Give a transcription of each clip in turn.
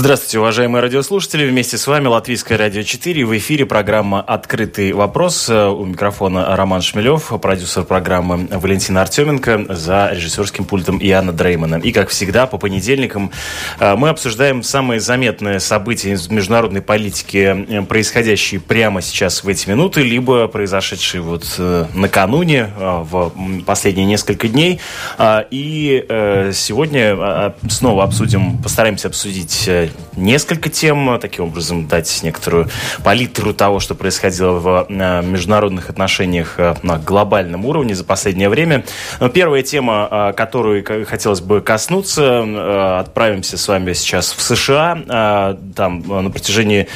Здравствуйте, уважаемые радиослушатели. Вместе с вами Латвийское радио 4. В эфире программа «Открытый вопрос». У микрофона Роман Шмелев, продюсер программы Валентина Артеменко, за режиссерским пультом Иоанна Дреймана. И, как всегда, по понедельникам э, мы обсуждаем самые заметные события из международной политики, э, происходящие прямо сейчас в эти минуты, либо произошедшие вот э, накануне, в последние несколько дней. И сегодня снова обсудим, постараемся обсудить несколько тем, таким образом дать некоторую палитру того, что происходило в э, международных отношениях э, на глобальном уровне за последнее время. Но первая тема, которую хотелось бы коснуться, отправимся с вами сейчас в США. Там на протяжении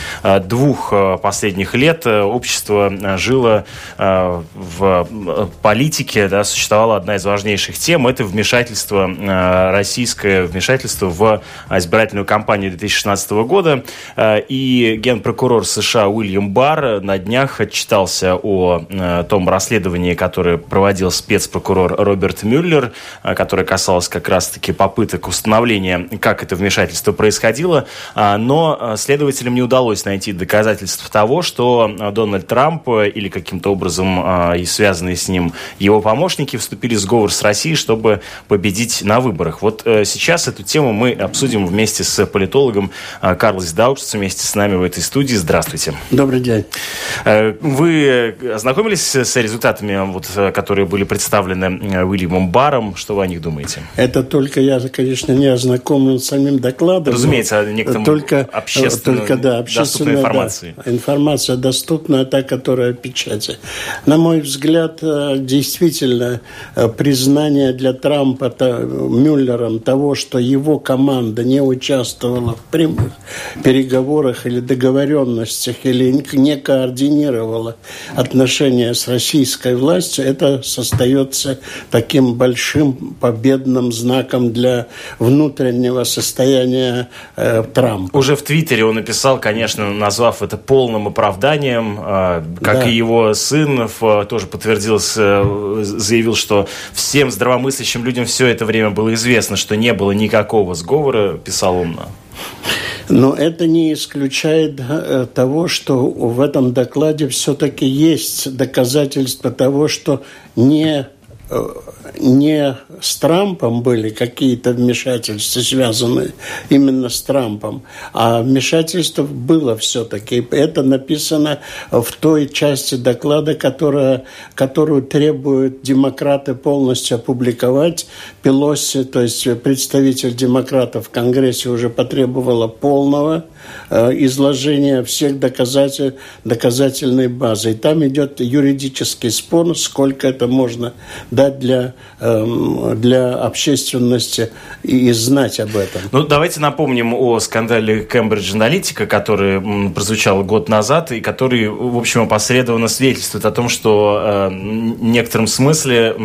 двух последних лет общество жило в политике, да, существовала одна из важнейших тем, это вмешательство, российское вмешательство в избирательную кампанию 2016 года. Э, и генпрокурор США Уильям Барр на днях отчитался о э, том расследовании, которое проводил спецпрокурор Роберт Мюллер, э, которое касалось как раз-таки попыток установления, как это вмешательство происходило. Но следователям не удалось найти доказательств того, что Дональд Трамп или каким-то образом и связанные с ним его помощники вступили в сговор с Россией, чтобы победить на выборах. Вот сейчас эту тему мы обсудим вместе с политологом политологом а, Карлос Даушц вместе с нами в этой студии. Здравствуйте. Добрый день. Э, вы ознакомились с результатами, вот, которые были представлены э, Уильямом Баром? Что вы о них думаете? Это только я, конечно, не ознакомлен с самим докладом. Разумеется, некоторым только, общественно, только, да, общественная информация. Да, информация доступная, та, которая в печати. На мой взгляд, э, действительно, признание для Трампа Мюллером того, что его команда не участвовала в прямых переговорах или договоренностях, или не координировала отношения с российской властью, это остается таким большим победным знаком для внутреннего состояния э, Трампа. Уже в Твиттере он написал, конечно, назвав это полным оправданием, э, как да. и его сын э, тоже подтвердился, э, заявил, что всем здравомыслящим людям все это время было известно, что не было никакого сговора, писал он. Но это не исключает э, того, что в этом докладе все-таки есть доказательства того, что не не с Трампом были какие-то вмешательства, связанные именно с Трампом, а вмешательство было все-таки. Это написано в той части доклада, которая, которую требуют демократы полностью опубликовать. Пелоси, то есть представитель демократов в Конгрессе уже потребовала полного Э, изложения всех доказатель, доказательной базы. И там идет юридический спор, сколько это можно дать для, эм, для общественности и знать об этом. Ну, давайте напомним о скандале Cambridge Analytica, который прозвучал год назад, и который, в общем, опосредованно свидетельствует о том, что э, в некотором смысле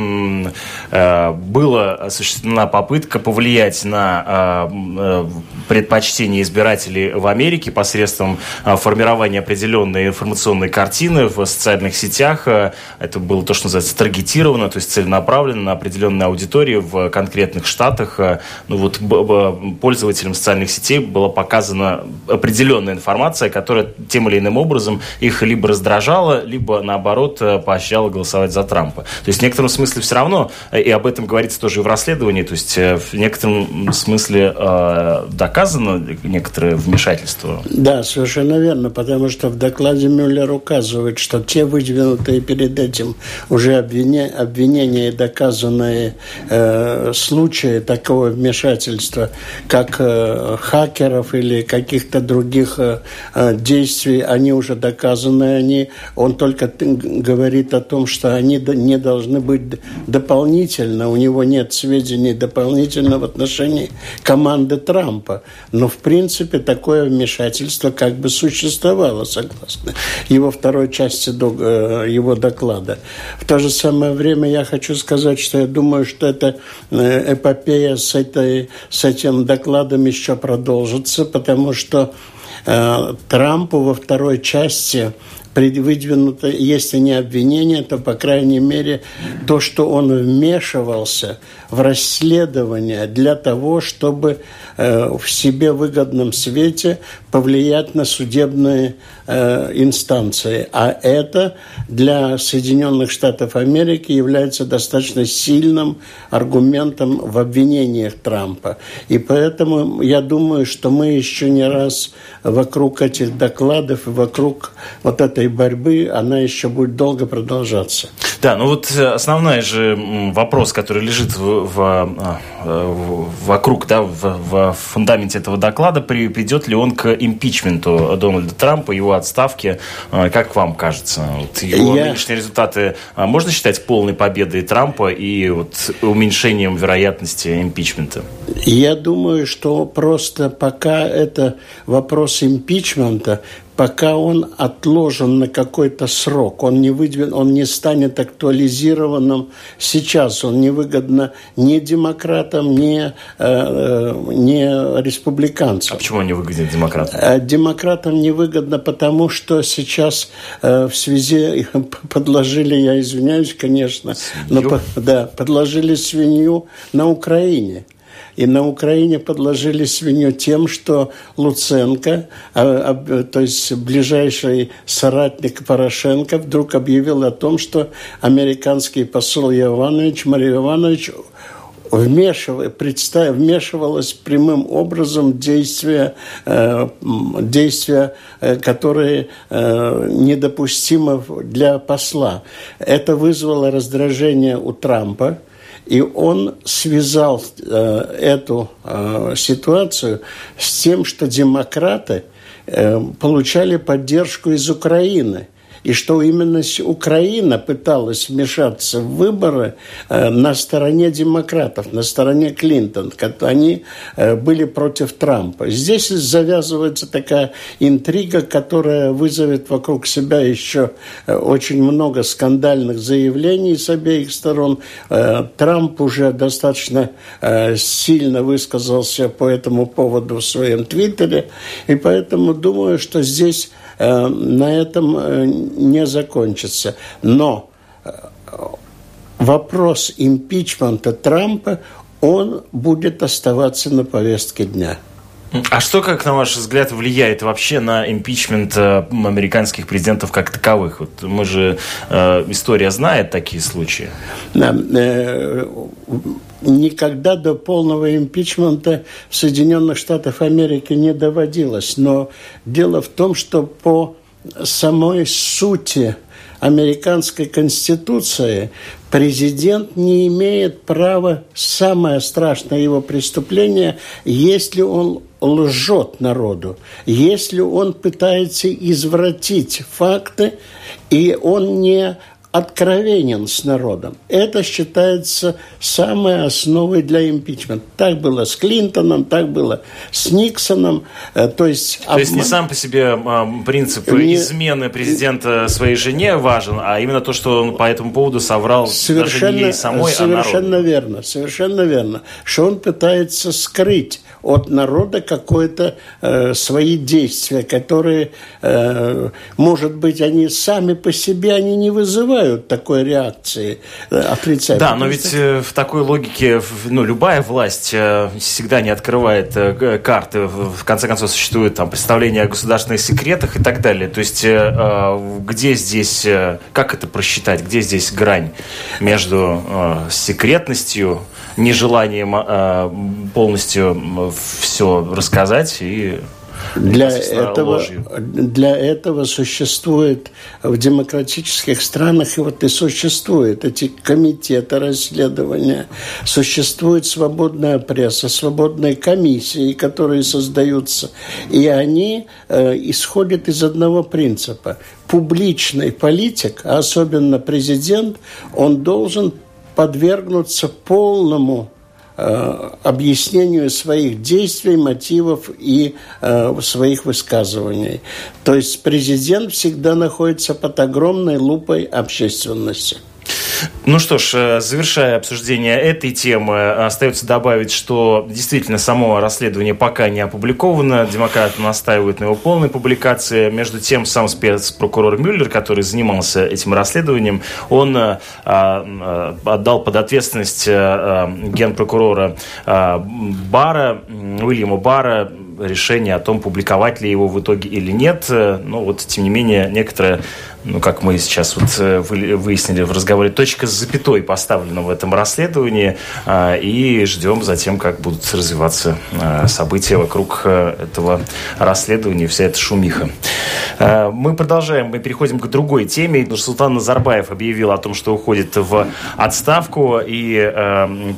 э, была осуществлена попытка повлиять на предпочтение избирателей в Америке посредством а, формирования определенной информационной картины в социальных сетях. А, это было то, что называется таргетировано, то есть целенаправленно на определенной аудитории в конкретных штатах. А, ну вот пользователям социальных сетей была показана определенная информация, которая тем или иным образом их либо раздражала, либо наоборот поощряла голосовать за Трампа. То есть в некотором смысле все равно, и об этом говорится тоже и в расследовании, то есть э, в некотором смысле э, доказано некоторое вмешательство вмешательству. Да, совершенно верно, потому что в докладе Мюллер указывает, что те выдвинутые перед этим уже обвинения, обвинения менее доказанные э, случаи такого вмешательства, как э, хакеров или каких-то других э, э действий, они уже доказаны, они, он только говорит о том, что они не должны быть дополнительно, у него нет сведений дополнительно в отношении команды Трампа. Но, в принципе, такое вмешательство как бы существовало, согласно его второй части э, его доклада. В то же самое время я хочу сказать, что я думаю, что эта э, эпопея с, этой, с этим докладом еще продолжится, потому что э, Трампу во второй части выдвинуто, если не обвинение, то, по крайней мере, то, что он вмешивался в расследование для того, чтобы э, в себе выгодном свете повлиять на судебные э, инстанции. А это для Соединенных Штатов Америки является достаточно сильным аргументом в обвинениях Трампа. И поэтому я думаю, что мы еще не раз вокруг этих докладов и вокруг вот этой борьбы, она еще будет долго продолжаться. Да, ну вот э, основной же вопрос, который лежит в, в, а, вокруг, да, в, в фундаменте этого доклада, при, придет ли он к импичменту Дональда Трампа, его отставке, а, как вам кажется? Вот его Я... нынешние результаты а, можно считать полной победой Трампа и вот уменьшением вероятности импичмента? Я думаю, что просто пока это вопрос импичмента, пока он отложен на какой-то срок, он не, выдвин, он не станет актуализированным сейчас, он невыгодно ни демократам, ни, э, э ни республиканцам. А почему он не выгоден демократам? Э, демократам невыгодно, потому что сейчас в связи подложили, я извиняюсь, конечно, но, да, подложили свинью на Украине. И на Украине подложили свинью тем, что Луценко, а, а, то есть ближайший соратник Порошенко, вдруг объявил о том, что американский посол Иванович, Мария Иванович, вмешивалась, представ, вмешивалась прямым образом действия, э, действия э, которые э, недопустимы для посла. Это вызвало раздражение у Трампа, и он связал э, эту э, ситуацию с тем, что демократы э, получали поддержку из Украины – и что именно Украина пыталась вмешаться в выборы э, на стороне демократов, на стороне Клинтон. Они э, были против Трампа. Здесь завязывается такая интрига, которая вызовет вокруг себя еще э, очень много скандальных заявлений с обеих сторон. Трамп уже достаточно сильно высказался по этому поводу в своем твиттере, и поэтому думаю, что здесь на этом э, не закончится. Но э, вопрос импичмента Трампа, он будет оставаться на повестке дня. А что, как на ваш взгляд, влияет вообще на импичмент американских президентов как таковых? Вот мы же э, история знает такие случаи. Да, э, никогда до полного импичмента Соединенных Штатах Америки не доводилось. Но дело в том, что по самой сути американской конституции президент не имеет права, самое страшное его преступление, если он лжет народу, если он пытается извратить факты, и он не откровенен с народом. Это считается самой основой для импичмента. Так было с Клинтоном, так было с Никсоном. Э, то есть, то есть не сам по себе а, принцип не... измены президента своей жене важен, а именно то, что он по этому поводу соврал совершенно, даже не ей самой, Совершенно а верно, совершенно верно. Что он пытается скрыть от народа какое-то э, свои действия, которые, э, может быть, они сами по себе они не вызывают такой реакции э, отрицательной. Да, но ведь э, в такой логике ну, любая власть э, всегда не открывает э, карты. В конце концов, существует там представление о государственных секретах и так далее. То есть, э, э где здесь, э, как это просчитать, где здесь грань между э, секретностью, нежеланием э, полностью все рассказать и Для этого, ложью. для этого существует в демократических странах, и вот и существуют эти комитеты расследования, существует свободная пресса, свободные комиссии, которые создаются, и они э, исходят из одного принципа. Публичный политик, а особенно президент, он должен подвергнуться полному Э, объяснению своих действий, мотивов и э, своих высказываний. То есть президент всегда находится под огромной лупой общественности. Ну что ж, э, завершая обсуждение этой темы, остается добавить, что действительно само расследование пока не опубликовано. Демократы настаивают на его полной публикации. Между тем, сам спецпрокурор Мюллер, который занимался этим расследованием, он а, а, отдал под ответственность генпрокурора Бара, Уильяма Бара, решение о том, публиковать ли его в итоге или нет. Но вот, тем не менее, некоторые ну, как мы сейчас вот э, выяснили в разговоре, точка с запятой поставлена в этом расследовании, а, и ждем затем, как будут развиваться а, события вокруг э, этого расследования, вся эта шумиха. А, мы продолжаем, мы переходим к другой теме. Султан Назарбаев объявил о том, что уходит в отставку, и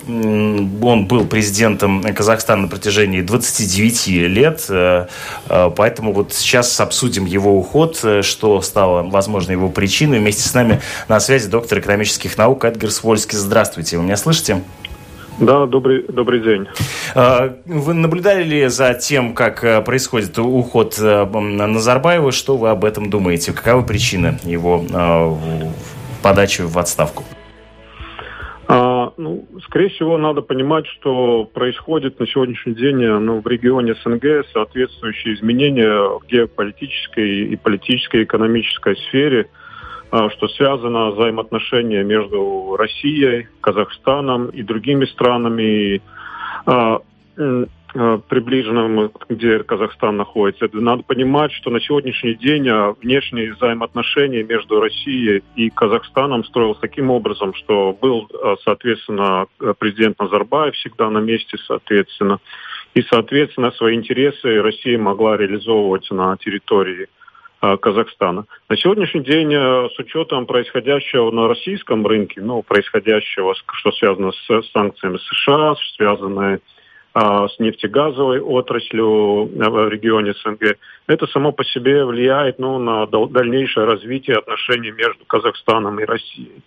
он был президентом Казахстана на протяжении 29 лет, э, поэтому вот сейчас обсудим его уход, что стало возможно возможно, его причины. Вместе с нами на связи доктор экономических наук Эдгар Свольский. Здравствуйте, вы меня слышите? Да, добрый, добрый день. А, вы наблюдали ли за тем, как э, происходит уход э, Назарбаева? Что вы об этом думаете? Каковы причины его э, подачи в отставку? А, ну, скорее всего, надо понимать, что происходит на сегодняшний день ну, в регионе СНГ соответствующие изменения в геополитической и политической, экономической сфере, а, что связано взаимоотношения между Россией, Казахстаном и другими странами. А, приближенном, где Казахстан находится. Надо понимать, что на сегодняшний день э, внешние взаимоотношения между Россией и Казахстаном строились таким образом, что был, э, соответственно, президент Назарбаев всегда на месте, соответственно, и, соответственно, свои интересы Россия могла реализовывать на территории Казахстана. На сегодняшний день, с учетом происходящего на российском рынке, ну, происходящего, что связано с санкциями США, связанное с с нефтегазовой отраслью в регионе СНГ. Это само по себе влияет ну, на дальнейшее развитие отношений между Казахстаном и Россией.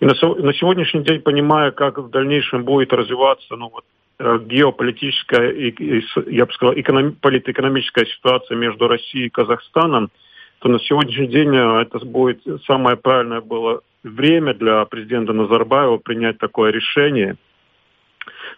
И на, сегодняшний день, понимая, как в дальнейшем будет развиваться ну, вот, э, геополитическая и, и, я бы сказал, эконом, политэкономическая ситуация между Россией и Казахстаном, то на сегодняшний день э, это будет самое правильное было время для президента Назарбаева принять такое решение –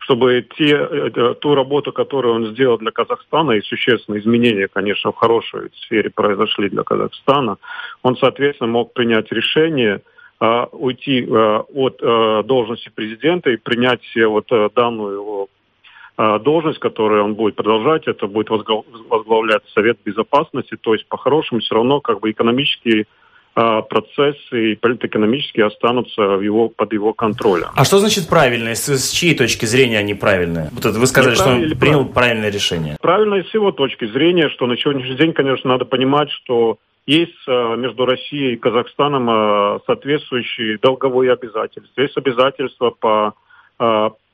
чтобы те, ту работу, которую он сделал для Казахстана, и существенные изменения, конечно, в хорошей сфере произошли для Казахстана, он, соответственно, мог принять решение э, уйти э, от э, должности президента и принять вот данную должность, которую он будет продолжать, это будет возглавлять Совет Безопасности, то есть по-хорошему все равно как бы экономические а, процессы политэкономические останутся в его, под его контролем. А что значит правильно? С, с чьей точки зрения они правильные? Вот это вы сказали, что он принял правильное решение. Правильно с его точки зрения, что на сегодняшний день, конечно, надо понимать, что есть а, между Россией и Казахстаном а, соответствующие долговые обязательства. Есть обязательства по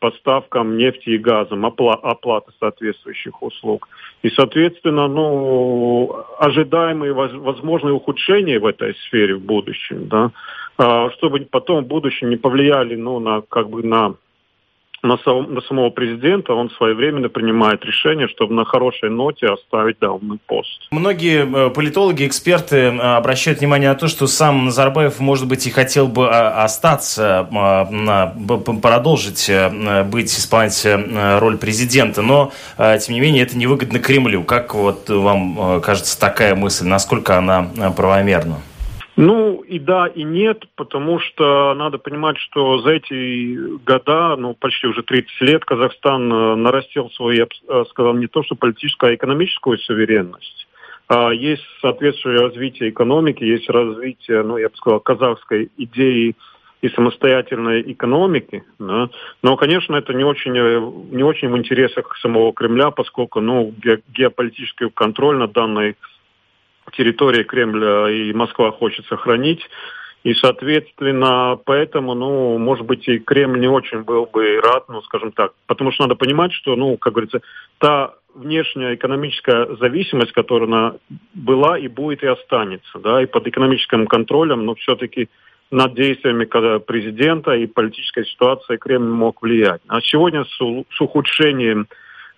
поставкам нефти и газа, опла оплата соответствующих услуг. И, соответственно, ну, ожидаемые возможные ухудшения в этой сфере в будущем, да, а, чтобы потом в будущем не повлияли ну, на, как бы на на, сам, на самого президента, он своевременно принимает решение, чтобы на хорошей ноте оставить данный пост. Многие э, политологи, эксперты э, обращают внимание на то, что сам Назарбаев, может быть, и хотел бы а, остаться, продолжить э, быть, исполнять роль президента, но, тем не менее, это невыгодно Кремлю. Как вот вам кажется такая мысль, насколько она правомерна? Ну и да, и нет, потому что надо понимать, что за эти года, ну почти уже 30 лет, Казахстан э, нарастил свою, я бы э, сказал, не то что политическую, а экономическую суверенность. А есть соответствующее развитие экономики, есть развитие, ну я бы сказал, казахской идеи и самостоятельной экономики. Да. Но, конечно, это не очень, не очень в интересах самого Кремля, поскольку ну, геополитический контроль на данной территории Кремля и Москва хочет сохранить. И, соответственно, поэтому, ну, может быть, и Кремль не очень был бы рад, ну, скажем так. Потому что надо понимать, что, ну, как говорится, та внешняя экономическая зависимость, которая она была и будет и останется, да, и под экономическим контролем, но все-таки над действиями когда президента и политической ситуации Кремль мог влиять. А сегодня с, с ухудшением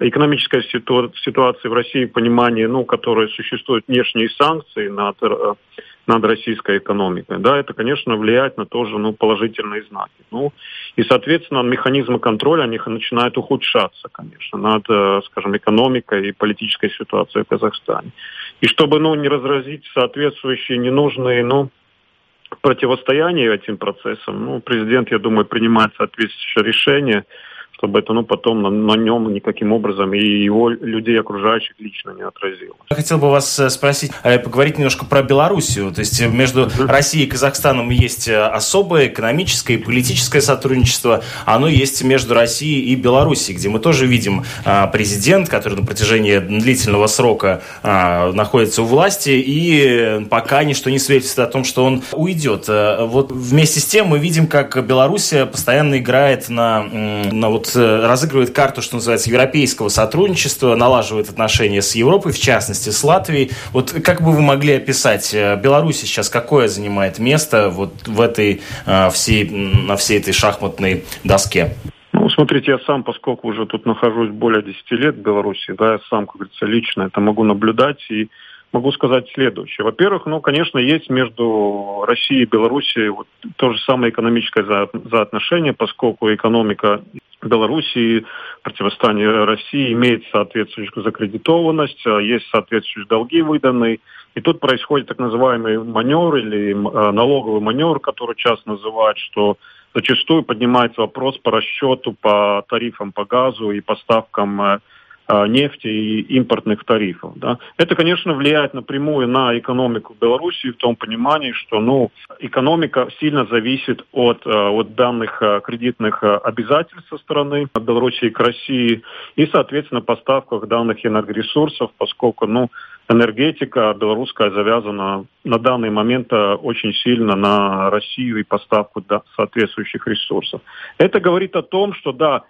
экономической ситуации в России, понимание, ну, которые существуют внешние санкции над э, над российской экономикой. Да, это, конечно, влияет на тоже ну, положительные знаки. Ну, и, соответственно, механизмы контроля они начинают ухудшаться, конечно, над, э, скажем, экономикой и политической ситуацией в Казахстане. И чтобы ну, не разразить соответствующие ненужные ну, противостояния этим процессам, ну, президент, я думаю, принимает соответствующее решение – чтобы это ну, потом на, на нем никаким образом и его людей окружающих лично не отразилось. Я хотел бы вас э, спросить, э, поговорить немножко про Белоруссию. То есть между Россией и Казахстаном есть э, особое экономическое и политическое сотрудничество. Оно есть между Россией и Белоруссией, где мы тоже видим президент, который на протяжении длительного срока находится у власти, и пока ничто не свидетельствует о том, что он уйдет. Вот вместе с тем мы видим, как Белоруссия постоянно играет на, на вот Э, разыгрывает карту, что называется, европейского сотрудничества, налаживает отношения с Европой, в частности, с Латвией. Вот как бы вы могли описать, э, Беларусь сейчас какое занимает место вот в этой, э, всей, на всей этой шахматной доске? Ну, смотрите, я сам, поскольку уже тут нахожусь более 10 лет в Беларуси, да, я сам, как говорится, лично это могу наблюдать и могу сказать следующее. Во-первых, ну, конечно, есть между Россией и Белоруссией вот то же самое экономическое за, заотношение, поскольку экономика Белоруссии, противостояние России имеет соответствующую закредитованность, а есть соответствующие долги выданные. И тут происходит так называемый маневр или а, налоговый маневр, который часто называют, что зачастую поднимается вопрос по расчету по тарифам по газу и поставкам э, нефти и импортных тарифов. Да. Это, конечно, влияет напрямую на экономику Беларуси в том понимании, что ну, экономика сильно зависит от, а, от данных а, кредитных обязательств со стороны Беларуси к России и, соответственно, поставках данных энергоресурсов, поскольку ну, энергетика белорусская завязана на данный момент очень сильно на Россию и поставку да, соответствующих ресурсов. Это говорит о том, что да,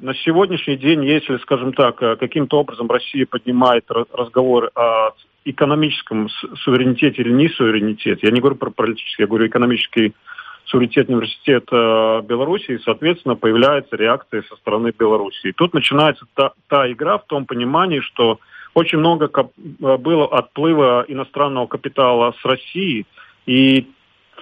на сегодняшний день, если, скажем так, э, каким-то образом Россия поднимает разговор о экономическом суверенитете или не суверенитете, я не говорю про политический, я говорю экономический суверенитет университета Беларуси, и, соответственно, появляется реакция со стороны Беларуси. И тут начинается та, та игра в том понимании, что очень много э, было отплыва иностранного капитала с России, и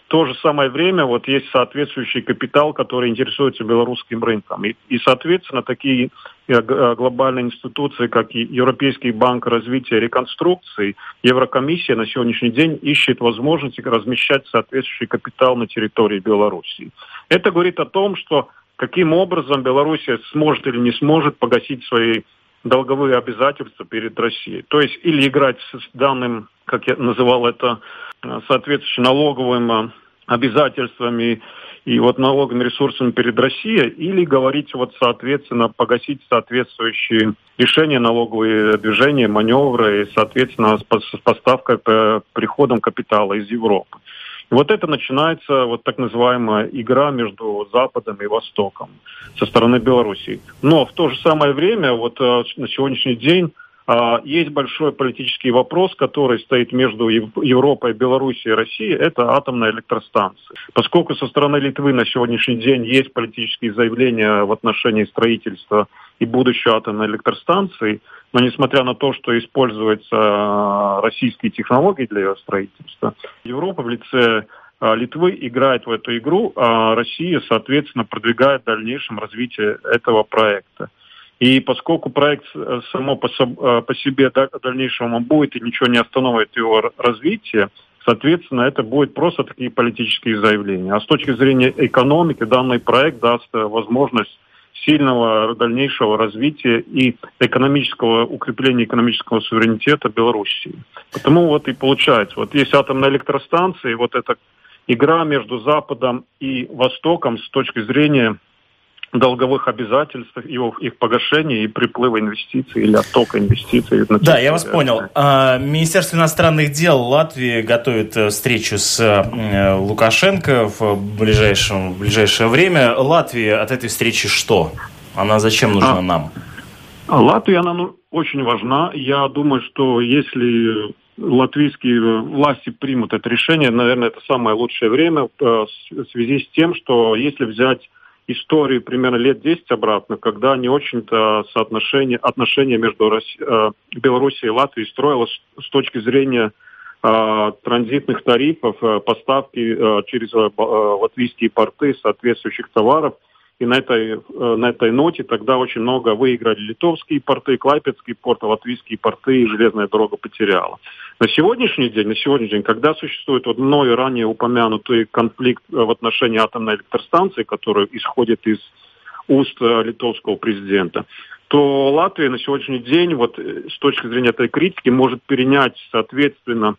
то же самое время вот есть соответствующий капитал, который интересуется белорусским рынком. И, и соответственно, такие э, э, глобальные институции, как Европейский банк развития и реконструкции, Еврокомиссия на сегодняшний день ищет возможности размещать соответствующий капитал на территории Беларуси. Это говорит о том, что каким образом Белоруссия сможет или не сможет погасить свои долговые обязательства перед Россией. То есть или играть с данным, как я называл это, Э, соответствующими налоговыми э, обязательствами и вот налоговыми ресурсами перед Россией, или говорить вот соответственно погасить соответствующие решения, налоговые движения, маневры, и соответственно с поставкой по приходам капитала из Европы. Вот это начинается вот так называемая игра между Западом и Востоком со стороны Белоруссии. Но в то же самое время вот э, на сегодняшний день а, есть большой политический вопрос, который стоит между Европой, Белоруссией и Россией, это атомная электростанция. Поскольку со стороны Литвы на сегодняшний день есть политические заявления в отношении строительства и будущей атомной электростанции, но несмотря на то, что используются а, российские технологии для ее строительства, Европа в лице а, Литвы играет в эту игру, а Россия, соответственно, продвигает в дальнейшем развитие этого проекта. И поскольку проект э, само по, э, по себе в дальнейшем будет и ничего не остановит его развитие, соответственно, это будет просто такие политические заявления. А с точки зрения экономики данный проект даст э, возможность сильного дальнейшего развития и экономического укрепления экономического суверенитета Белоруссии. Потому вот и получается, вот есть атомная электростанция, и вот эта игра между Западом и Востоком с точки зрения долговых обязательств, его, их погашения и приплыва инвестиций или оттока инвестиций. Да, я вас понял. А, Министерство иностранных дел Латвии готовит э, встречу с э, Лукашенко в, ближайшем, в ближайшее время. Латвии от этой встречи что? Она зачем нужна а, нам? Латвия, она ну, очень важна. Я думаю, что если латвийские власти примут это решение, наверное, это самое лучшее время э, в связи с тем, что если взять историю примерно лет 10 обратно, когда не очень-то соотношение, отношения между Росси, э, Белоруссией и Латвией строилось с точки зрения э, транзитных тарифов, э, поставки через латвийские порты соответствующих товаров – и на этой, э, на этой ноте тогда очень много выиграли литовские порты, Клайпецкие порты, латвийские порты, и железная дорога потеряла. На сегодняшний день, на сегодняшний день, когда существует вот мною ранее упомянутый конфликт э, в отношении атомной электростанции, который исходит из уст э, литовского президента, то Латвия на сегодняшний день, вот с точки зрения этой критики, может перенять, соответственно,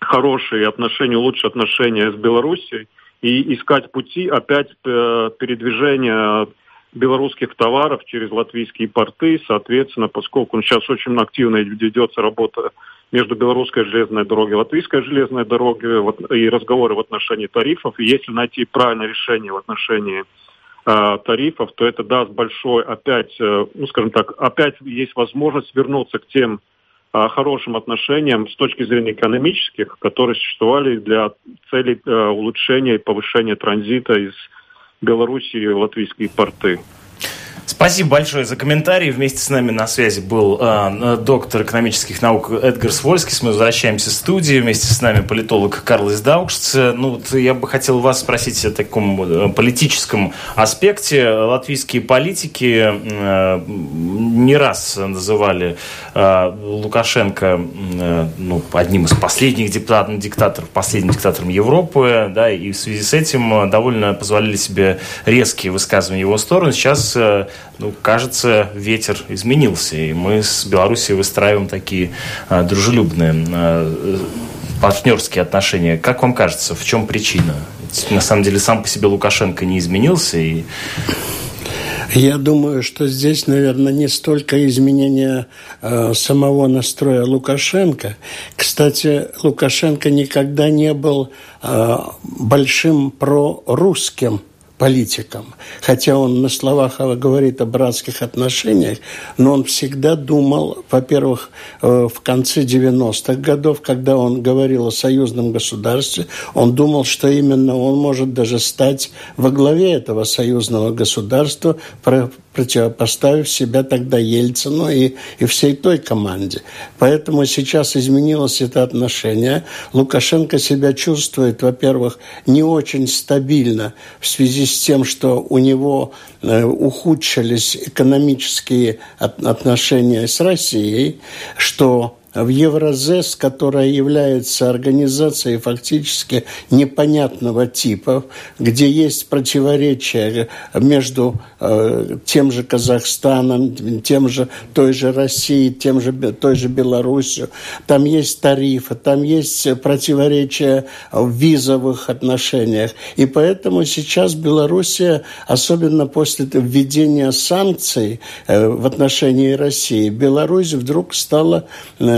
хорошие отношения, лучшие отношения с Белоруссией, и искать пути опять э, передвижения белорусских товаров через латвийские порты, соответственно, поскольку сейчас очень активно ведется работа между белорусской железной дорогой и латвийской железной дорогой и разговоры в отношении тарифов. И если найти правильное решение в отношении э, тарифов, то это даст большой опять, э, ну скажем так, опять есть возможность вернуться к тем хорошим отношениям с точки зрения экономических, которые существовали для целей э, улучшения и повышения транзита из Белоруссии в латвийские порты. Спасибо большое за комментарий. Вместе с нами на связи был э, доктор экономических наук Эдгар Свольский. Мы возвращаемся в студию. Вместе с нами политолог Карлос Даукшц. Ну, вот я бы хотел вас спросить о таком э, политическом аспекте. Латвийские политики э, не раз называли э, Лукашенко э, ну, одним из последних диктат, диктаторов, последним диктатором Европы. Да, и в связи с этим довольно позволили себе резкие высказывания его сторону. Сейчас э, ну, кажется, ветер изменился, и мы с Белоруссией выстраиваем такие а, дружелюбные а, партнерские отношения. Как вам кажется, в чем причина? На самом деле сам по себе Лукашенко не изменился и я думаю, что здесь, наверное, не столько изменения э, самого настроя Лукашенко. Кстати, Лукашенко никогда не был э, большим прорусским политиком. Хотя он на словах говорит о братских отношениях, но он всегда думал, во-первых, э, в конце 90-х годов, когда он говорил о союзном государстве, он думал, что именно он может даже стать во главе этого союзного государства, противопоставив себя тогда Ельцину и, и всей той команде. Поэтому сейчас изменилось это отношение. Лукашенко себя чувствует, во-первых, не очень стабильно в связи с тем, что у него э, ухудшились экономические отношения с Россией, что в Евразес, которая является организацией фактически непонятного типа, где есть противоречия между э, тем же Казахстаном, тем же той же Россией, тем же той же Белоруссией, там есть тарифы, там есть противоречия в визовых отношениях, и поэтому сейчас Белоруссия, особенно после введения санкций э, в отношении России, Беларусь вдруг стала Э,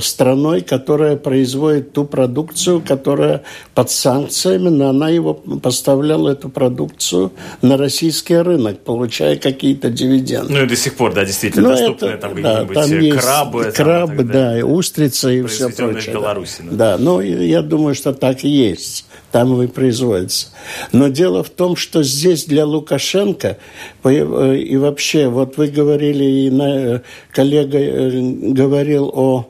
страной, которая производит ту продукцию, которая под санкциями, но она его поставляла эту продукцию на российский рынок, получая какие-то дивиденды. Ну и до сих пор, да, действительно, но ну, доступные это, там какие-нибудь да, там есть крабы. Крабы, там, да, и устрицы и все прочее. в Беларуси. Да, да ну я думаю, что так и есть там и производится. Но дело в том, что здесь для Лукашенко э, и вообще, вот вы говорили, и э, коллега говорил о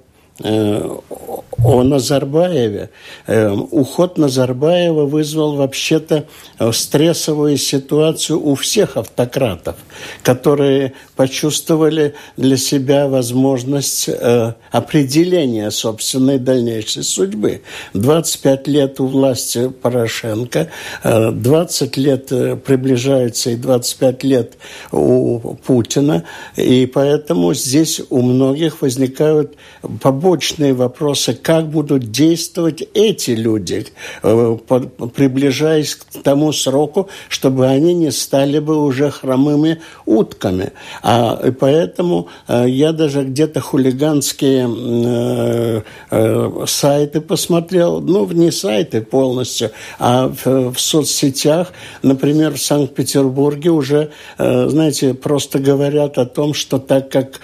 о Назарбаеве. Эм, уход Назарбаева вызвал вообще-то э, стрессовую ситуацию у всех автократов, которые почувствовали для себя возможность э, определения собственной дальнейшей судьбы. 25 лет у власти Порошенко, 20 э, лет приближается и 25 лет у Путина, и поэтому здесь у многих возникают побочные вопросы, как будут действовать эти люди, э, приближаясь к тому сроку, чтобы они не стали бы уже хромыми утками. А и поэтому э, я даже где-то хулиганские э, сайты посмотрел, ну, не сайты полностью, а в, в соцсетях, например, в Санкт-Петербурге уже, знаете, просто говорят о том, что так как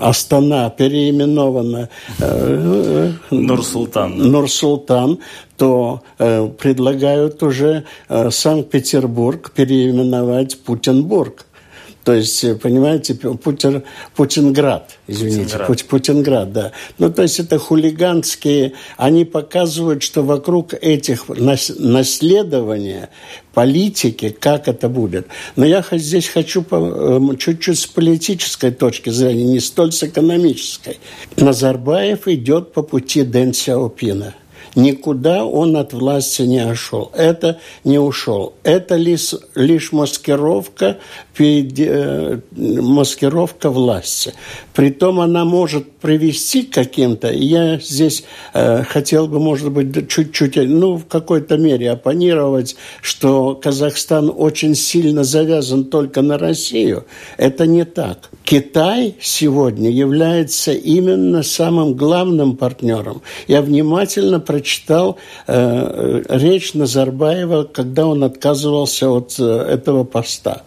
Астана переименована э, Нур-Султан. Нур-Султан, то э, предлагают уже Санкт-Петербург переименовать Путинбург. То есть, э, понимаете, Путин, Путинград, извините, Путинград. Путинград, да. Ну, то есть это хулиганские, они показывают, что вокруг этих наследования политики, как это будет. Но я здесь хочу эм, чуть-чуть с политической точки зрения, не столь с экономической. Назарбаев идет по пути Дэн Сяопина – Никуда он от власти не ушел. Это не ушел. Это лишь, лишь маскировка, маскировка власти. Притом она может привести к каким-то, я здесь э, хотел бы, может быть, чуть-чуть, ну, в какой-то мере оппонировать, что Казахстан очень сильно завязан только на Россию. Это не так. Китай сегодня является именно самым главным партнером. Я внимательно прочитал э, речь Назарбаева, когда он отказывался от э, этого поста.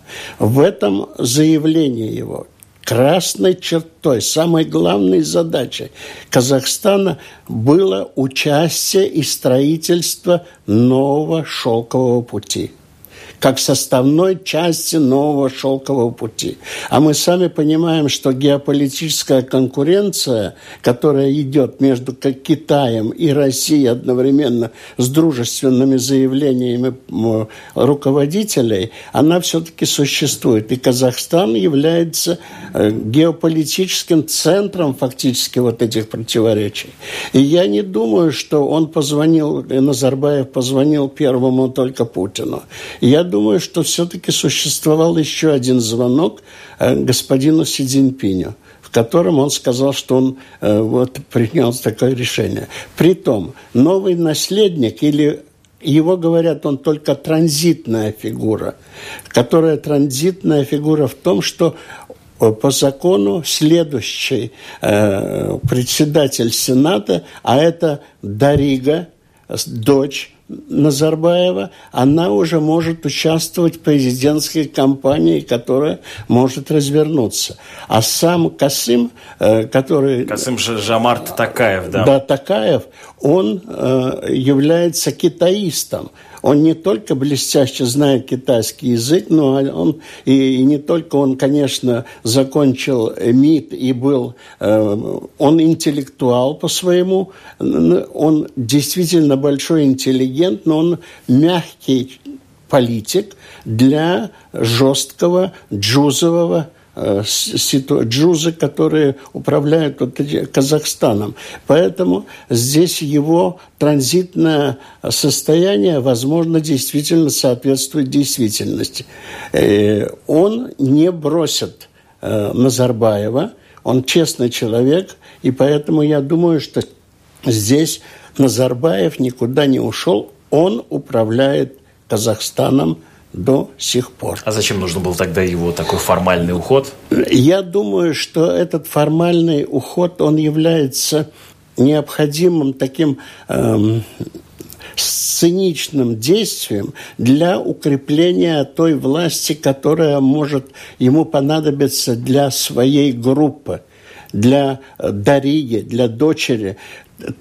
Этом заявлении его красной чертой, самой главной задачей Казахстана было участие и строительство нового шелкового пути – как составной части нового шелкового пути. А мы сами понимаем, что геополитическая конкуренция, которая идет между Китаем и Россией одновременно с дружественными заявлениями руководителей, она все-таки существует. И Казахстан является э, геополитическим центром фактически вот этих противоречий. И я не думаю, что он позвонил, Назарбаев позвонил первому только Путину. Я думаю, что все-таки существовал еще один звонок э, господину Си Цзиньпиню в котором он сказал, что он э, вот, принял такое решение. Притом, новый наследник или его говорят, он только транзитная фигура, которая транзитная фигура в том, что э, по закону следующий э, председатель Сената, а это Дарига, дочь Назарбаева, она уже может участвовать в президентской кампании, которая может развернуться. А сам Касым, э, который... Касым Жамарт Такаев, да. Да, Такаев, он э, является китаистом. Он не только блестяще знает китайский язык, но он и, не только он, конечно, закончил МИД и был, э, он интеллектуал по своему, он действительно большой интеллигент, но он мягкий политик для жесткого джузового джузы, которые управляют вот Казахстаном. Поэтому здесь его транзитное состояние, возможно, действительно соответствует действительности. Э, он не бросит э, Назарбаева, он честный человек, и поэтому я думаю, что здесь Назарбаев никуда не ушел, он управляет Казахстаном до сих пор. А зачем нужно был тогда его такой формальный уход? Я думаю, что этот формальный уход, он является необходимым таким эм, сценичным действием для укрепления той власти, которая может ему понадобиться для своей группы для Дариги, для дочери,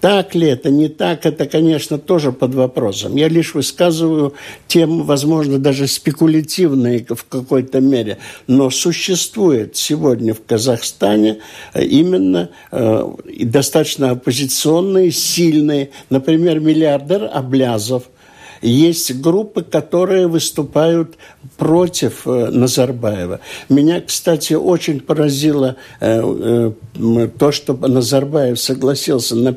так ли это, не так, это, конечно, тоже под вопросом. Я лишь высказываю тем, возможно, даже спекулятивные в какой-то мере. Но существует сегодня в Казахстане э, именно э, достаточно оппозиционные, сильные, например, миллиардер Аблязов, есть группы, которые выступают против э, Назарбаева. Меня, кстати, очень поразило э, э, то, что Назарбаев согласился на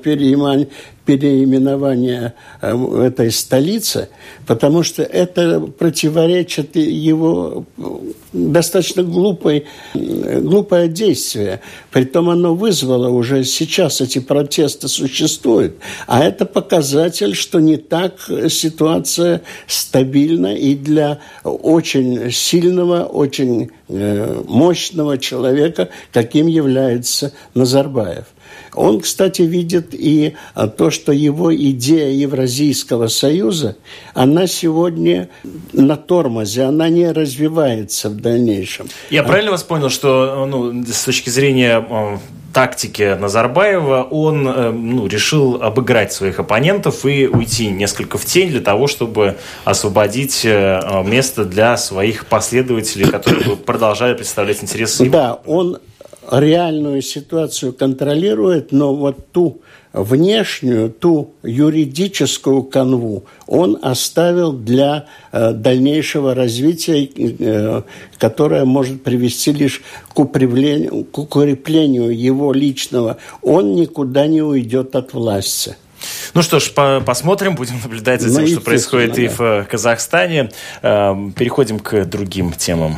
переименования э, этой столицы, потому что это противоречит его достаточно глупой, глупое действие. Притом оно вызвало уже сейчас эти протесты существуют. А это показатель, что не так ситуация стабильна и для очень сильного, очень э, мощного человека, каким является Назарбаев. Он, кстати, видит и а, то, что его идея Евразийского союза, она сегодня на тормозе, она не развивается в дальнейшем. Я а... правильно вас понял, что ну, с точки зрения а, тактики Назарбаева он э, ну, решил обыграть своих оппонентов и уйти несколько в тень для того, чтобы освободить э, место для своих последователей, которые продолжали представлять интересы. Да, он реальную ситуацию контролирует, но вот ту внешнюю, ту юридическую канву он оставил для э, дальнейшего развития, э, которое может привести лишь к укреплению, к укреплению его личного. Он никуда не уйдет от власти. Ну что ж, по посмотрим, будем наблюдать за тем, ну, что происходит да. и в э, Казахстане. Э, переходим к другим темам.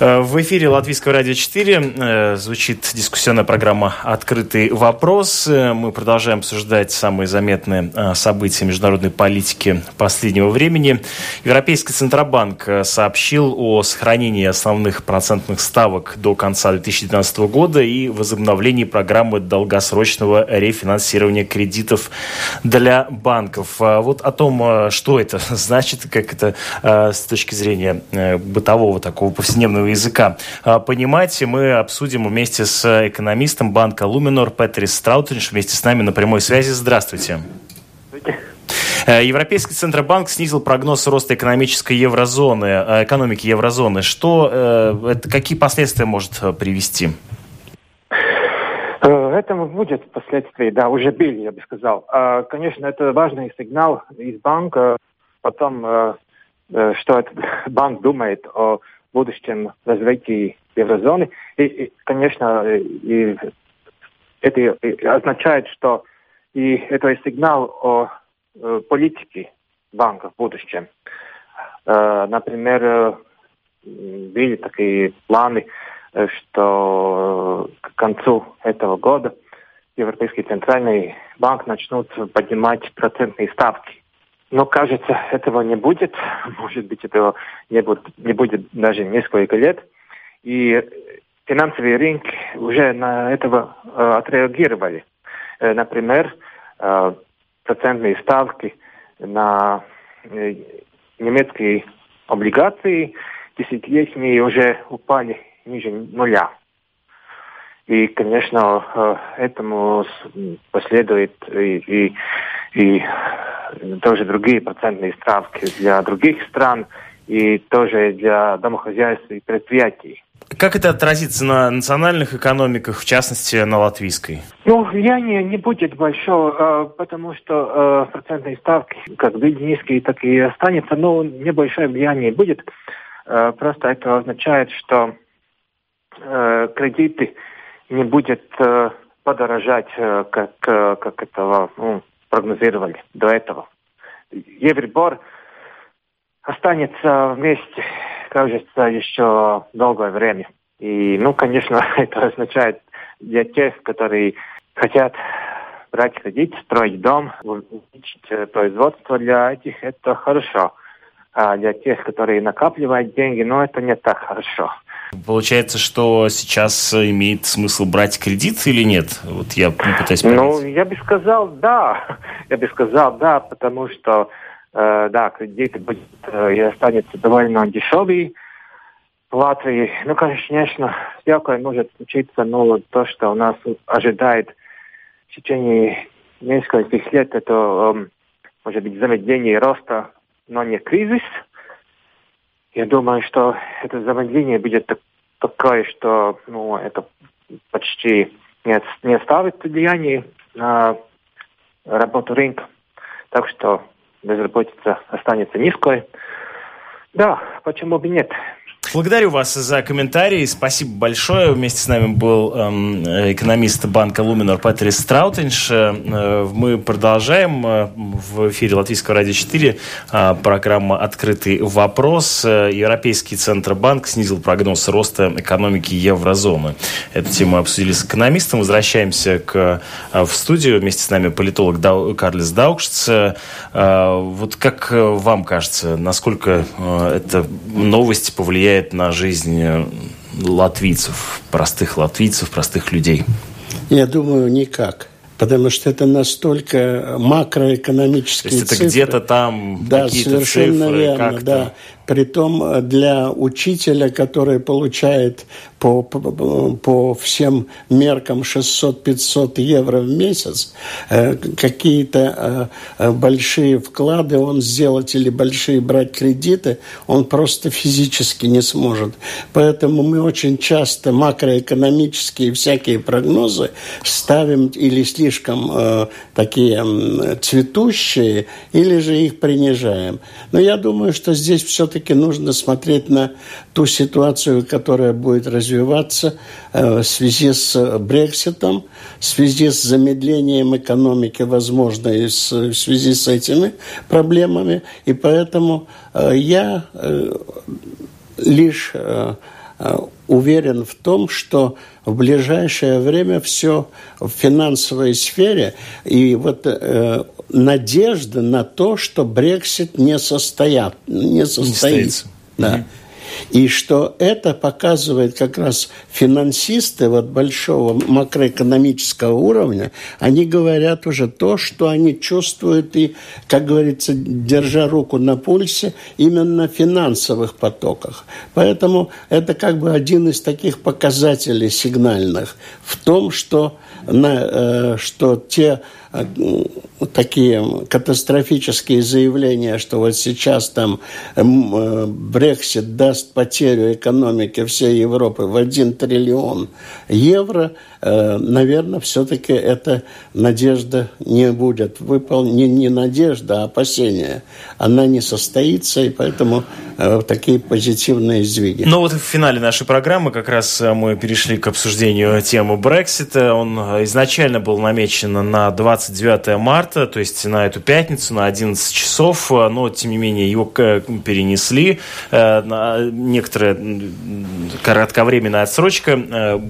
Э, в эфире Латвийского радио 4 э, звучит дискуссионная программа «Открытый вопрос». Э, мы продолжаем обсуждать самые заметные события международной политики последнего времени. Европейский Центробанк сообщил о сохранении основных процентных ставок до конца 2019 года и возобновлении программы долгосрочного рефинансирования кредитов для банков. Вот о том, что это значит, как это с точки зрения бытового такого повседневного языка а, понимать, мы обсудим вместе с экономистом банка Луминор Петрис Страутинш вместе с нами на прямой связи. Здравствуйте. Здравствуйте. Э, Европейский Центробанк снизил прогноз роста экономической еврозоны, э, экономики еврозоны. Что, э, это, какие последствия может привести? Этому будет последствия, да, уже были, я бы сказал. А, конечно, это важный сигнал из банка, потом, что этот банк думает о будущем развитии еврозоны. И, и конечно, и это означает, что и это сигнал о э, политике банка в будущем. Э, например, э, были такие планы, что к концу этого года Европейский центральный банк начнут поднимать процентные ставки. Но, кажется, этого не будет. Может быть, этого не будет, не будет даже несколько лет. И финансовые рынки уже на этого э, отреагировали. Э, например, э, процентные ставки на э, немецкие облигации десятилетние уже упали ниже нуля. И, конечно, э, этому последует и, и, и тоже другие процентные ставки для других стран и тоже для домохозяйств и предприятий. Как это отразится на национальных экономиках, в частности, на латвийской? Ну, влияние не будет большое, а, потому что э, процентные ставки как были низкие, так и останется, но небольшое влияние будет. Э, просто это означает, что э, кредиты не будет подорожать, как, как этого ну, прогнозировали до этого. Евребор останется вместе, кажется, еще долгое время. И, ну, конечно, это означает для тех, которые хотят брать кредит, строить дом, увеличить э, производство для этих, это хорошо. А для тех, которые накапливают деньги, ну, это не так хорошо. Получается, что сейчас имеет смысл брать кредит или нет? Вот я пытаюсь понять. Ну, я бы сказал, да. Я бы сказал, да, потому что, э, да, кредит будет э, останется довольно дешевый Латвии. Ну, конечно, всякое может случиться, но то, что у нас ожидает в течение нескольких лет, это, э, может быть, замедление роста, но не кризис – я думаю, что это замедление будет так, такое, что ну, это почти не, не оставит влияние на работу рынка. Так что безработица останется низкой. Да, почему бы нет? Благодарю вас за комментарии. Спасибо большое. Вместе с нами был эм, экономист банка Луминор Патрис Страутинш. Э, мы продолжаем э, в эфире Латвийского радио 4 э, программа «Открытый вопрос». Э, Европейский Центробанк снизил прогноз роста экономики еврозоны. Эту тему обсудили с экономистом. Возвращаемся к, э, в студию. Вместе с нами политолог Дау, Карлис Даукшц. Э, вот как вам кажется, насколько э, эта новость повлияет влияет на жизнь э, латвийцев, простых латвийцев, простых людей? Я думаю, никак. Потому что это настолько макроэкономические То есть это где-то там да, совершенно цифры, верно, да. Притом э, для учителя, который получает по, по, по всем меркам 600-500 евро в месяц, э, какие-то э, большие вклады он сделать или большие брать кредиты, он просто физически не сможет. Поэтому мы очень часто макроэкономические всякие прогнозы ставим или слишком такие цветущие, или же их принижаем. Но я думаю, что здесь все-таки нужно смотреть на ту ситуацию, которая будет развиваться э, в связи с Брекситом, в связи с замедлением экономики, возможно, и в связи с этими проблемами. И поэтому э, я э, лишь уверен в том, что в ближайшее время все в финансовой сфере и вот э, надежда на то, что Брексит не состоят, не состоится. Не да. И что это показывает как раз финансисты вот большого макроэкономического уровня, они говорят уже то, что они чувствуют и, как говорится, держа руку на пульсе, именно в финансовых потоках. Поэтому это как бы один из таких показателей сигнальных в том, что, на, э, что те такие катастрофические заявления, что вот сейчас там э, Брексит даст потерю экономики всей Европы в 1 триллион евро, э, наверное, все-таки эта надежда не будет выполнена, не, надежда, а опасение. Она не состоится, и поэтому э, такие позитивные сдвиги. Но вот в финале нашей программы как раз мы перешли к обсуждению темы Брексита. Он изначально был намечен на 29 марта, то есть на эту пятницу, на 11 часов, э, но, тем не менее, его перенесли. Э, некоторая кратковременная отсрочка э,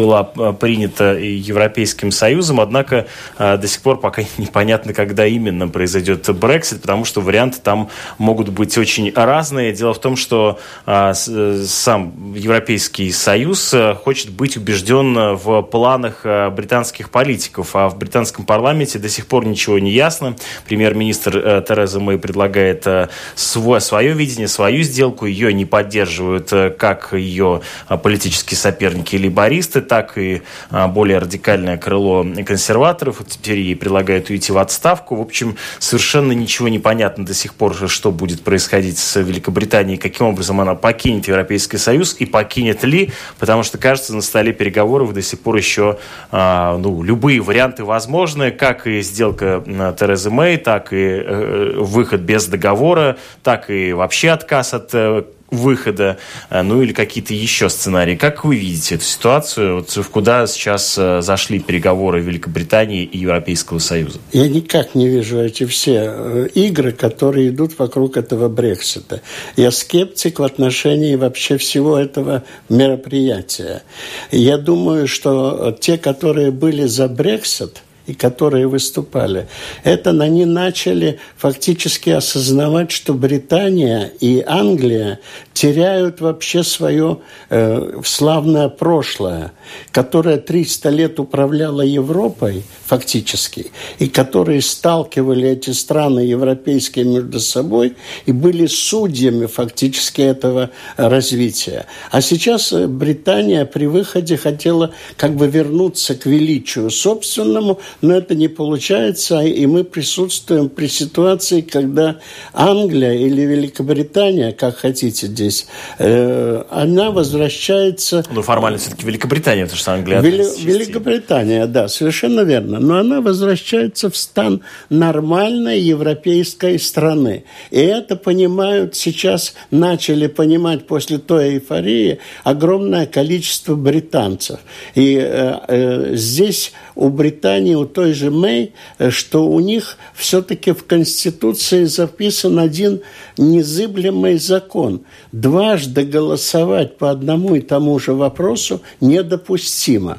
была принята Европейским Союзом, однако до сих пор пока непонятно, когда именно произойдет Брексит, потому что варианты там могут быть очень разные. Дело в том, что сам Европейский Союз хочет быть убежден в планах британских политиков, а в британском парламенте до сих пор ничего не ясно. Премьер-министр э, Тереза Мэй предлагает э, свой, свое видение, свою сделку. Ее не поддерживают э, как ее э, политические соперники либористы, так и э, более радикальное крыло консерваторов. Теперь ей предлагают уйти в отставку. В общем, совершенно ничего не понятно до сих пор, что будет происходить с Великобританией, каким образом она покинет Европейский Союз и покинет ли, потому что, кажется, на столе переговоров до сих пор еще э, ну, любые варианты возможны, как и сделка Терезы Мэй, так и э, выход без договора, так и вообще отказ от э, выхода, э, ну или какие-то еще сценарии. Как вы видите эту ситуацию? Вот куда сейчас зашли переговоры Великобритании и Европейского Союза? Я никак не вижу эти все игры, которые идут вокруг этого Брексита. Я скептик в отношении вообще всего этого мероприятия. Я думаю, что те, которые были за Брексит – и которые выступали. Это они начали фактически осознавать, что Британия и Англия теряют вообще свое э, славное прошлое, которое 300 лет управляло Европой фактически, и которые сталкивали эти страны европейские между собой и были судьями фактически этого развития. А сейчас э, Британия при выходе хотела как бы вернуться к величию собственному, но это не получается, и мы присутствуем при ситуации, когда Англия или Великобритания, как хотите здесь, э, она возвращается... Ну, формально все-таки Великобритания, потому что Англия... Вели... Великобритания, да, совершенно верно. Но она возвращается в стан нормальной европейской страны. И это понимают сейчас, начали понимать после той эйфории огромное количество британцев. И э, э, здесь у Британии, у той же Мэй, э, что у них все-таки в Конституции записан один незыблемый закон. Дважды голосовать по одному и тому же вопросу недопустимо.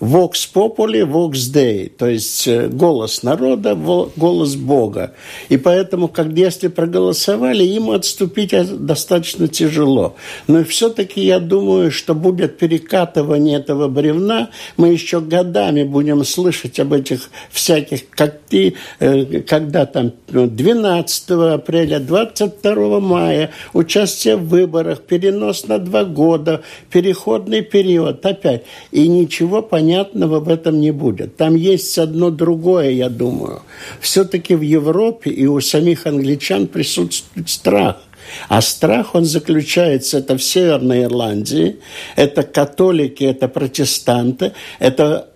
Vox Populi, Vox Dei, то есть э, голос народа, голос Бога. И поэтому, как если проголосовали, им отступить достаточно тяжело. Но все-таки я думаю, что будет перекатывание этого бревна. Мы еще годами будем слышать об этих всяких, как ты, э, когда там 12 ну, апреля, 22 мая, участие в выборах, перенос на два года, переходный период опять. И ничего понятного понятного в этом не будет. Там есть одно другое, я думаю. Все-таки в Европе и у самих англичан присутствует страх. А страх, он заключается, это в Северной Ирландии, это католики, это протестанты, это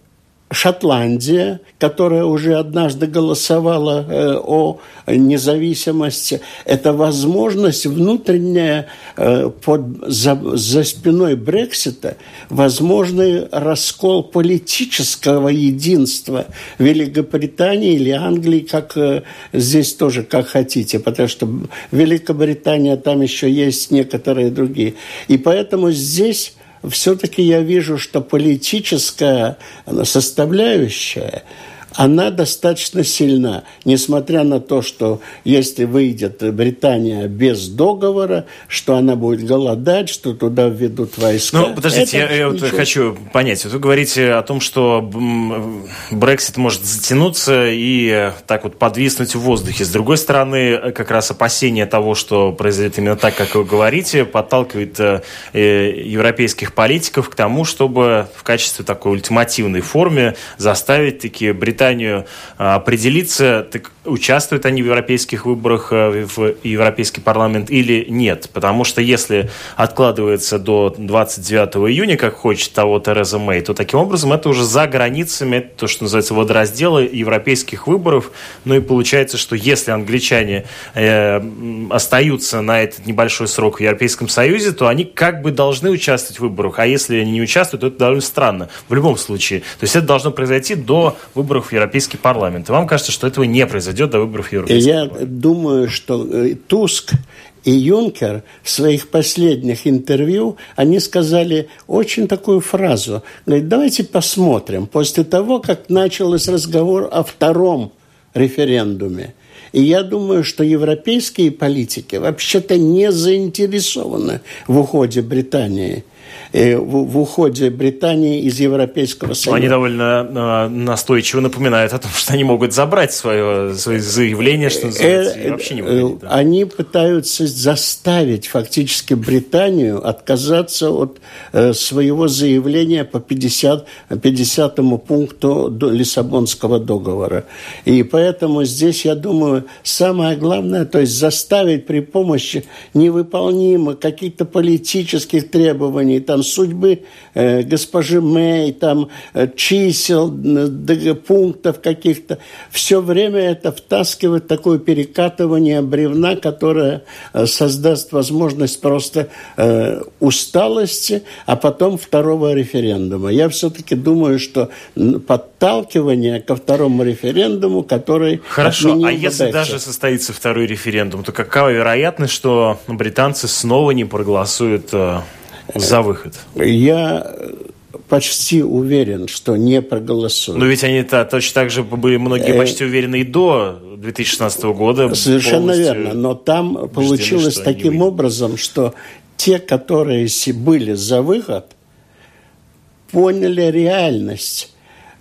Шотландия, которая уже однажды голосовала э, о независимости, это возможность внутренняя э, под, за, за спиной Брексита, возможный раскол политического единства Великобритании или Англии, как э, здесь тоже, как хотите, потому что Великобритания, там еще есть некоторые другие. И поэтому здесь все-таки я вижу, что политическая составляющая она достаточно сильна, несмотря на то, что если выйдет Британия без договора, что она будет голодать, что туда введут войска. Ну, подождите, я, я вот хочу понять. Вы говорите о том, что Брексит может затянуться и так вот подвиснуть в воздухе. С другой стороны, как раз опасение того, что произойдет именно так, как вы говорите, подталкивает э, э, европейских политиков к тому, чтобы в качестве такой ультимативной форме заставить такие британские Британию а, определиться, так участвуют они в европейских выборах э, в Европейский парламент или нет. Потому что если откладывается до 29 июня, как хочет того Тереза Мэй, то таким образом это уже за границами, то, что называется водоразделы европейских выборов. Ну и получается, что если англичане э, остаются на этот небольшой срок в Европейском Союзе, то они как бы должны участвовать в выборах. А если они не участвуют, то это довольно странно. В любом случае. То есть это должно произойти до выборов в Европейский парламент. И вам кажется, что этого не произойдет до выборов в Европейский Я парламент? думаю, что э, Туск и Юнкер в своих последних интервью, они сказали очень такую фразу. Говорит, давайте посмотрим. После того, как начался разговор о втором референдуме, и я думаю, что европейские политики вообще-то не заинтересованы в уходе Британии в, в уходе Британии из Европейского Союза. Они довольно э, настойчиво напоминают о том, что они могут забрать свое, свое заявление, что называется, э, вообще не выходить, да. Они пытаются заставить фактически Британию отказаться от своего заявления по 50, 50 пункту Лиссабонского договора. И поэтому здесь, я думаю, самое главное, то есть заставить при помощи невыполнимых каких-то политических требований, там, судьбы э, госпожи Мэй, там, э, чисел, э, пунктов каких-то. Все время это втаскивает такое перекатывание бревна, которое э, создаст возможность просто э, усталости, а потом второго референдума. Я все-таки думаю, что подталкивание ко второму референдуму, который Хорошо, а если Брексит. даже состоится второй референдум, то какова вероятность, что британцы снова не проголосуют э, за выход? Я почти уверен, что не проголосуют. Но ведь они-то точно так же были многие почти уверены и до 2016 года. Совершенно верно. Но там получилось таким образом, что те, которые были за выход, поняли реальность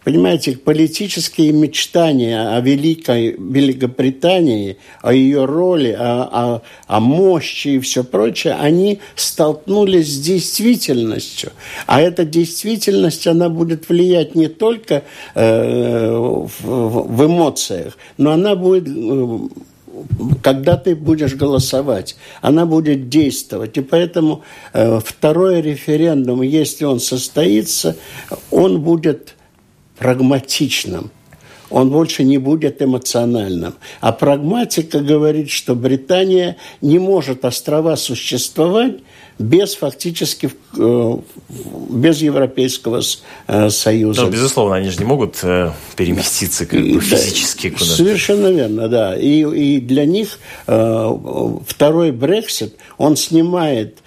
Понимаете, политические мечтания о Великой Великобритании, о ее роли, о, о, о мощи и все прочее, они столкнулись с действительностью. А эта действительность, она будет влиять не только э, в, в эмоциях, но она будет э, когда ты будешь голосовать, она будет действовать. И поэтому э, второй референдум, если он состоится, он будет прагматичным. Он больше не будет эмоциональным. А прагматика говорит, что Британия не может острова существовать без фактически э, без Европейского э, Союза. Да, безусловно, они же не могут э, переместиться как бы, физически куда-то. Совершенно верно, да. И, и для них второй Брексит, он снимает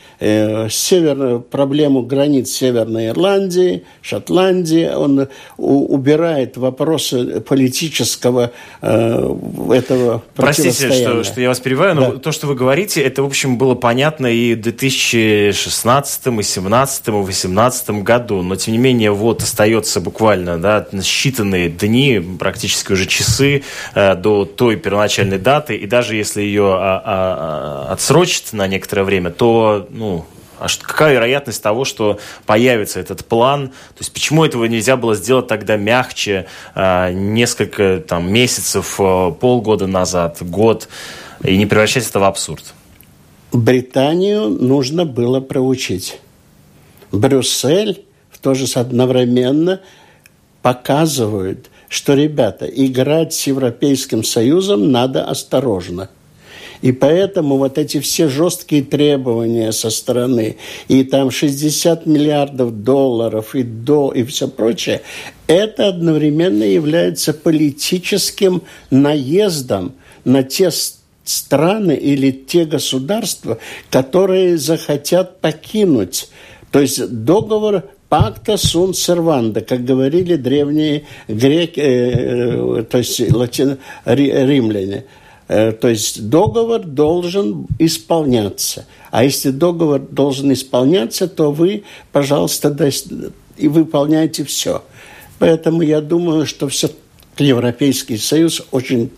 северную проблему границ Северной Ирландии, Шотландии. Он убирает вопросы политического э, этого Простите, что, что я вас перебиваю, но да. то, что вы говорите, это, в общем, было понятно и в 2016, и 2017, и 2018 году. Но, тем не менее, вот остается буквально да, считанные дни, практически уже часы э, до той первоначальной даты. И даже если ее а, а, а, отсрочат на некоторое время, то ну, а что, какая вероятность того, что появится этот план? То есть почему этого нельзя было сделать тогда мягче, э, несколько там, месяцев, э, полгода назад, год, и не превращать это в абсурд? Британию нужно было проучить. Брюссель в то же одновременно показывает, что, ребята, играть с Европейским Союзом надо осторожно – и поэтому вот эти все жесткие требования со стороны, и там 60 миллиардов долларов, и до, и все прочее, это одновременно является политическим наездом на те страны или те государства, которые захотят покинуть. То есть договор пакта сун серванда, как говорили древние греки, э, э, то есть латино, римляне. Э, то есть договор должен исполняться. А если договор должен исполняться, то вы, пожалуйста, и выполняйте все. Поэтому я думаю, что все Европейский Союз очень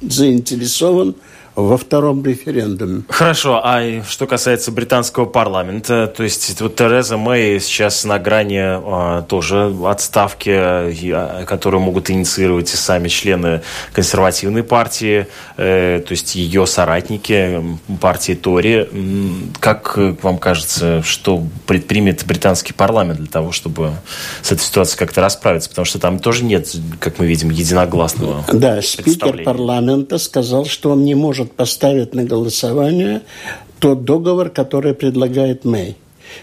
заинтересован во втором референдуме. Хорошо, а что касается британского парламента, то есть вот Тереза Мэй сейчас на грани а, тоже отставки, а, которую могут инициировать и сами члены консервативной партии, э, то есть ее соратники партии Тори. Как вам кажется, что предпримет британский парламент для того, чтобы с этой ситуацией как-то расправиться? Потому что там тоже нет, как мы видим, единогласного Да, спикер парламента сказал, что он не может может поставить на голосование тот договор, который предлагает Мэй.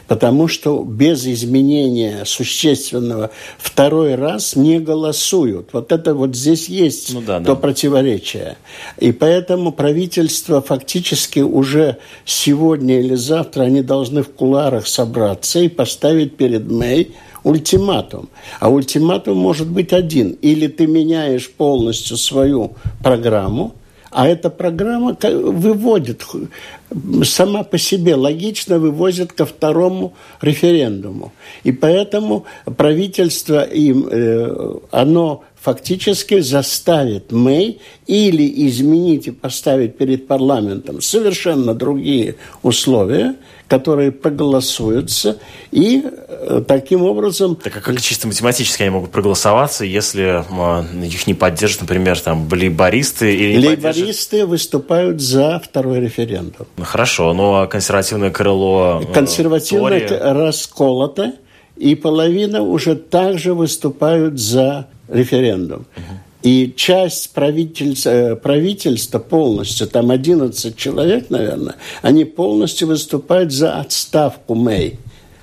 Потому что без изменения существенного второй раз не голосуют. Вот это вот здесь есть ну, да, то да. противоречие. И поэтому правительство фактически уже сегодня или завтра они должны в куларах собраться и поставить перед Мэй ультиматум. А ультиматум может быть один. Или ты меняешь полностью свою программу, а эта программа выводит, сама по себе логично вывозит ко второму референдуму. И поэтому правительство им, э, оно фактически заставит Мэй или изменить и поставить перед парламентом совершенно другие условия – которые проголосуются, и э, таким образом... Так а как чисто математически они могут проголосоваться, если э, их не поддержат, например, там, лейбористы или Лейбористы поддержат... выступают за второй референдум. Ну, хорошо, но консервативное крыло... Э, Консервативное Тори... расколото, и половина уже также выступают за референдум. И часть правительства, э, правительства полностью, там 11 человек, наверное, они полностью выступают за отставку Мэй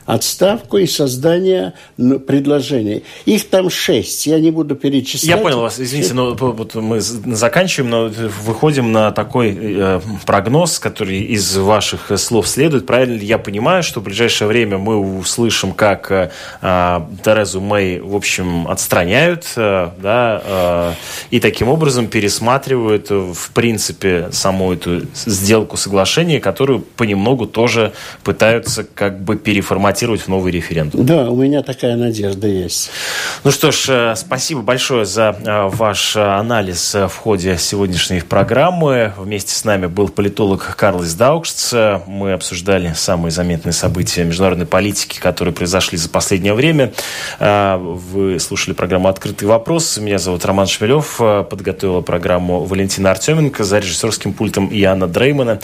отставку и создание предложений. Их там шесть, я не буду перечислять. Я понял вас, извините, но вот мы заканчиваем, но выходим на такой э, прогноз, который из ваших слов следует. Правильно ли я понимаю, что в ближайшее время мы услышим, как э, э Терезу Мэй, в общем, отстраняют, э, да, э, и таким образом пересматривают, в принципе, саму эту сделку соглашения, которую понемногу тоже пытаются как бы переформатировать баллотировать в новый референдум. Да, у меня такая надежда есть. Ну что ж, спасибо большое за ваш анализ в ходе сегодняшней программы. Вместе с нами был политолог Карлос Даукшц. Мы обсуждали самые заметные события международной политики, которые произошли за последнее время. Вы слушали программу «Открытый вопрос». Меня зовут Роман Шмелев. Подготовила программу Валентина Артеменко за режиссерским пультом Яна Дреймана.